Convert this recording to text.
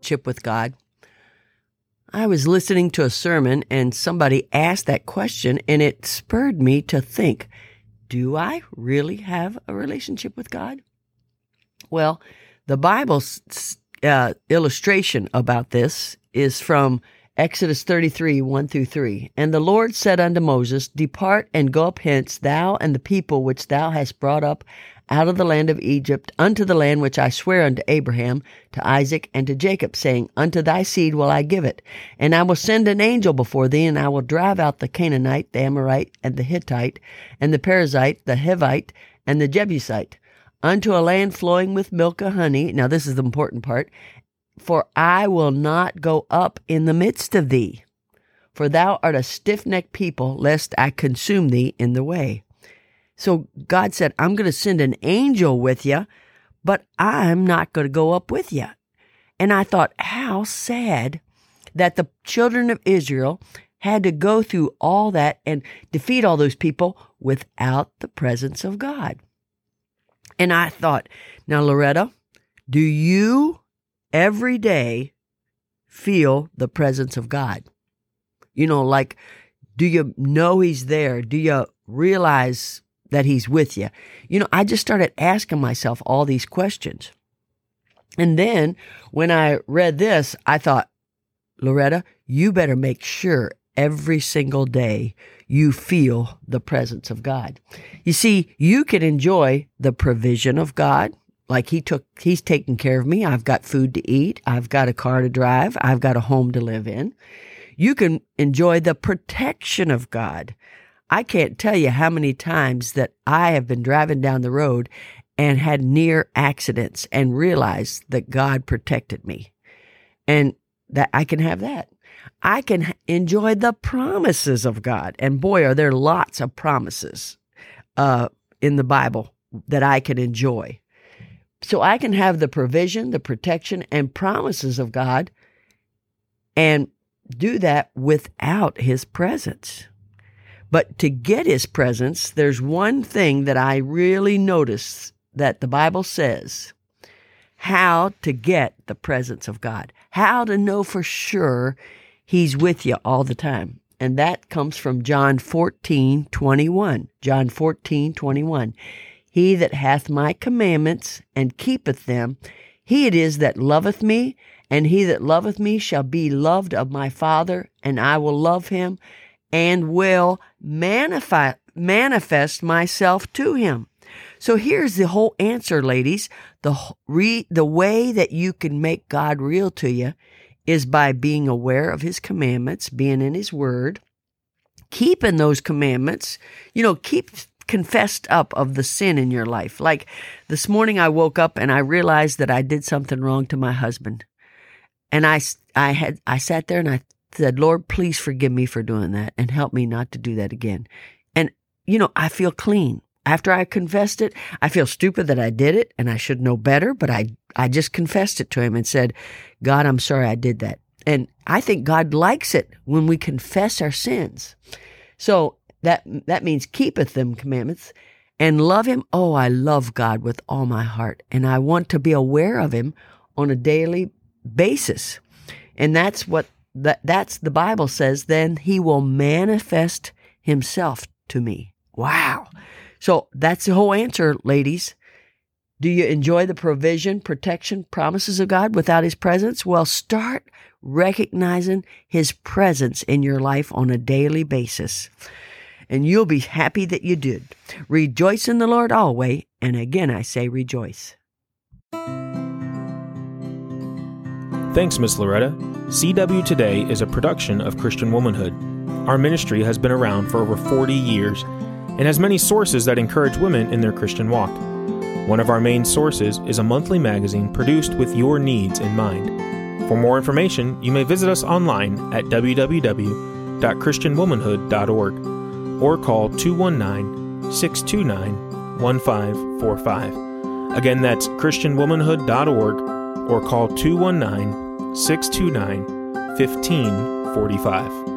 Chip with God. I was listening to a sermon and somebody asked that question, and it spurred me to think Do I really have a relationship with God? Well, the Bible's uh, illustration about this is from Exodus 33, 1 through 3. And the Lord said unto Moses, Depart and go up hence, thou and the people which thou hast brought up out of the land of Egypt unto the land which I swear unto Abraham, to Isaac, and to Jacob, saying, Unto thy seed will I give it. And I will send an angel before thee, and I will drive out the Canaanite, the Amorite, and the Hittite, and the Perizzite, the Hivite, and the Jebusite, unto a land flowing with milk and honey. Now, this is the important part for I will not go up in the midst of thee. For thou art a stiff necked people, lest I consume thee in the way. So God said, I'm going to send an angel with you, but I'm not going to go up with you. And I thought, how sad that the children of Israel had to go through all that and defeat all those people without the presence of God. And I thought, now, Loretta, do you every day feel the presence of God? You know, like, do you know He's there? Do you realize that He's with you? You know, I just started asking myself all these questions. And then when I read this, I thought, Loretta, you better make sure every single day you feel the presence of God. You see, you can enjoy the provision of God. Like he took, he's taking care of me. I've got food to eat. I've got a car to drive. I've got a home to live in. You can enjoy the protection of God. I can't tell you how many times that I have been driving down the road and had near accidents and realized that God protected me and that I can have that. I can enjoy the promises of God. And boy, are there lots of promises uh, in the Bible that I can enjoy. So I can have the provision, the protection, and promises of God and do that without His presence. But to get His presence, there's one thing that I really notice that the Bible says how to get the presence of God, how to know for sure He's with you all the time. And that comes from John 14, 21. John 14, 21. He that hath my commandments and keepeth them, he it is that loveth me, and he that loveth me shall be loved of my Father, and I will love him and will manifest, manifest myself to him. So here's the whole answer, ladies. The, re, the way that you can make God real to you is by being aware of his commandments, being in his word, keeping those commandments. You know, keep confessed up of the sin in your life. Like this morning, I woke up and I realized that I did something wrong to my husband. And I, I had, I sat there and I said, Lord, please forgive me for doing that and help me not to do that again. And, you know, I feel clean. After I confessed it, I feel stupid that I did it and I should know better, but I, I just confessed it to him and said, God, I'm sorry I did that. And I think God likes it when we confess our sins. So that that means keepeth them commandments and love him. Oh, I love God with all my heart and I want to be aware of him on a daily basis. And that's what that that's the Bible says then he will manifest himself to me. Wow. So that's the whole answer, ladies. Do you enjoy the provision, protection, promises of God without His presence? Well, start recognizing His presence in your life on a daily basis and you'll be happy that you did. Rejoice in the Lord always, and again I say rejoice. Thanks, Miss Loretta. CW Today is a production of Christian Womanhood. Our ministry has been around for over 40 years and has many sources that encourage women in their Christian walk. One of our main sources is a monthly magazine produced with your needs in mind. For more information, you may visit us online at www.christianwomanhood.org or call 219 629 1545. Again, that's christianwomanhood.org or call 219 629 1545.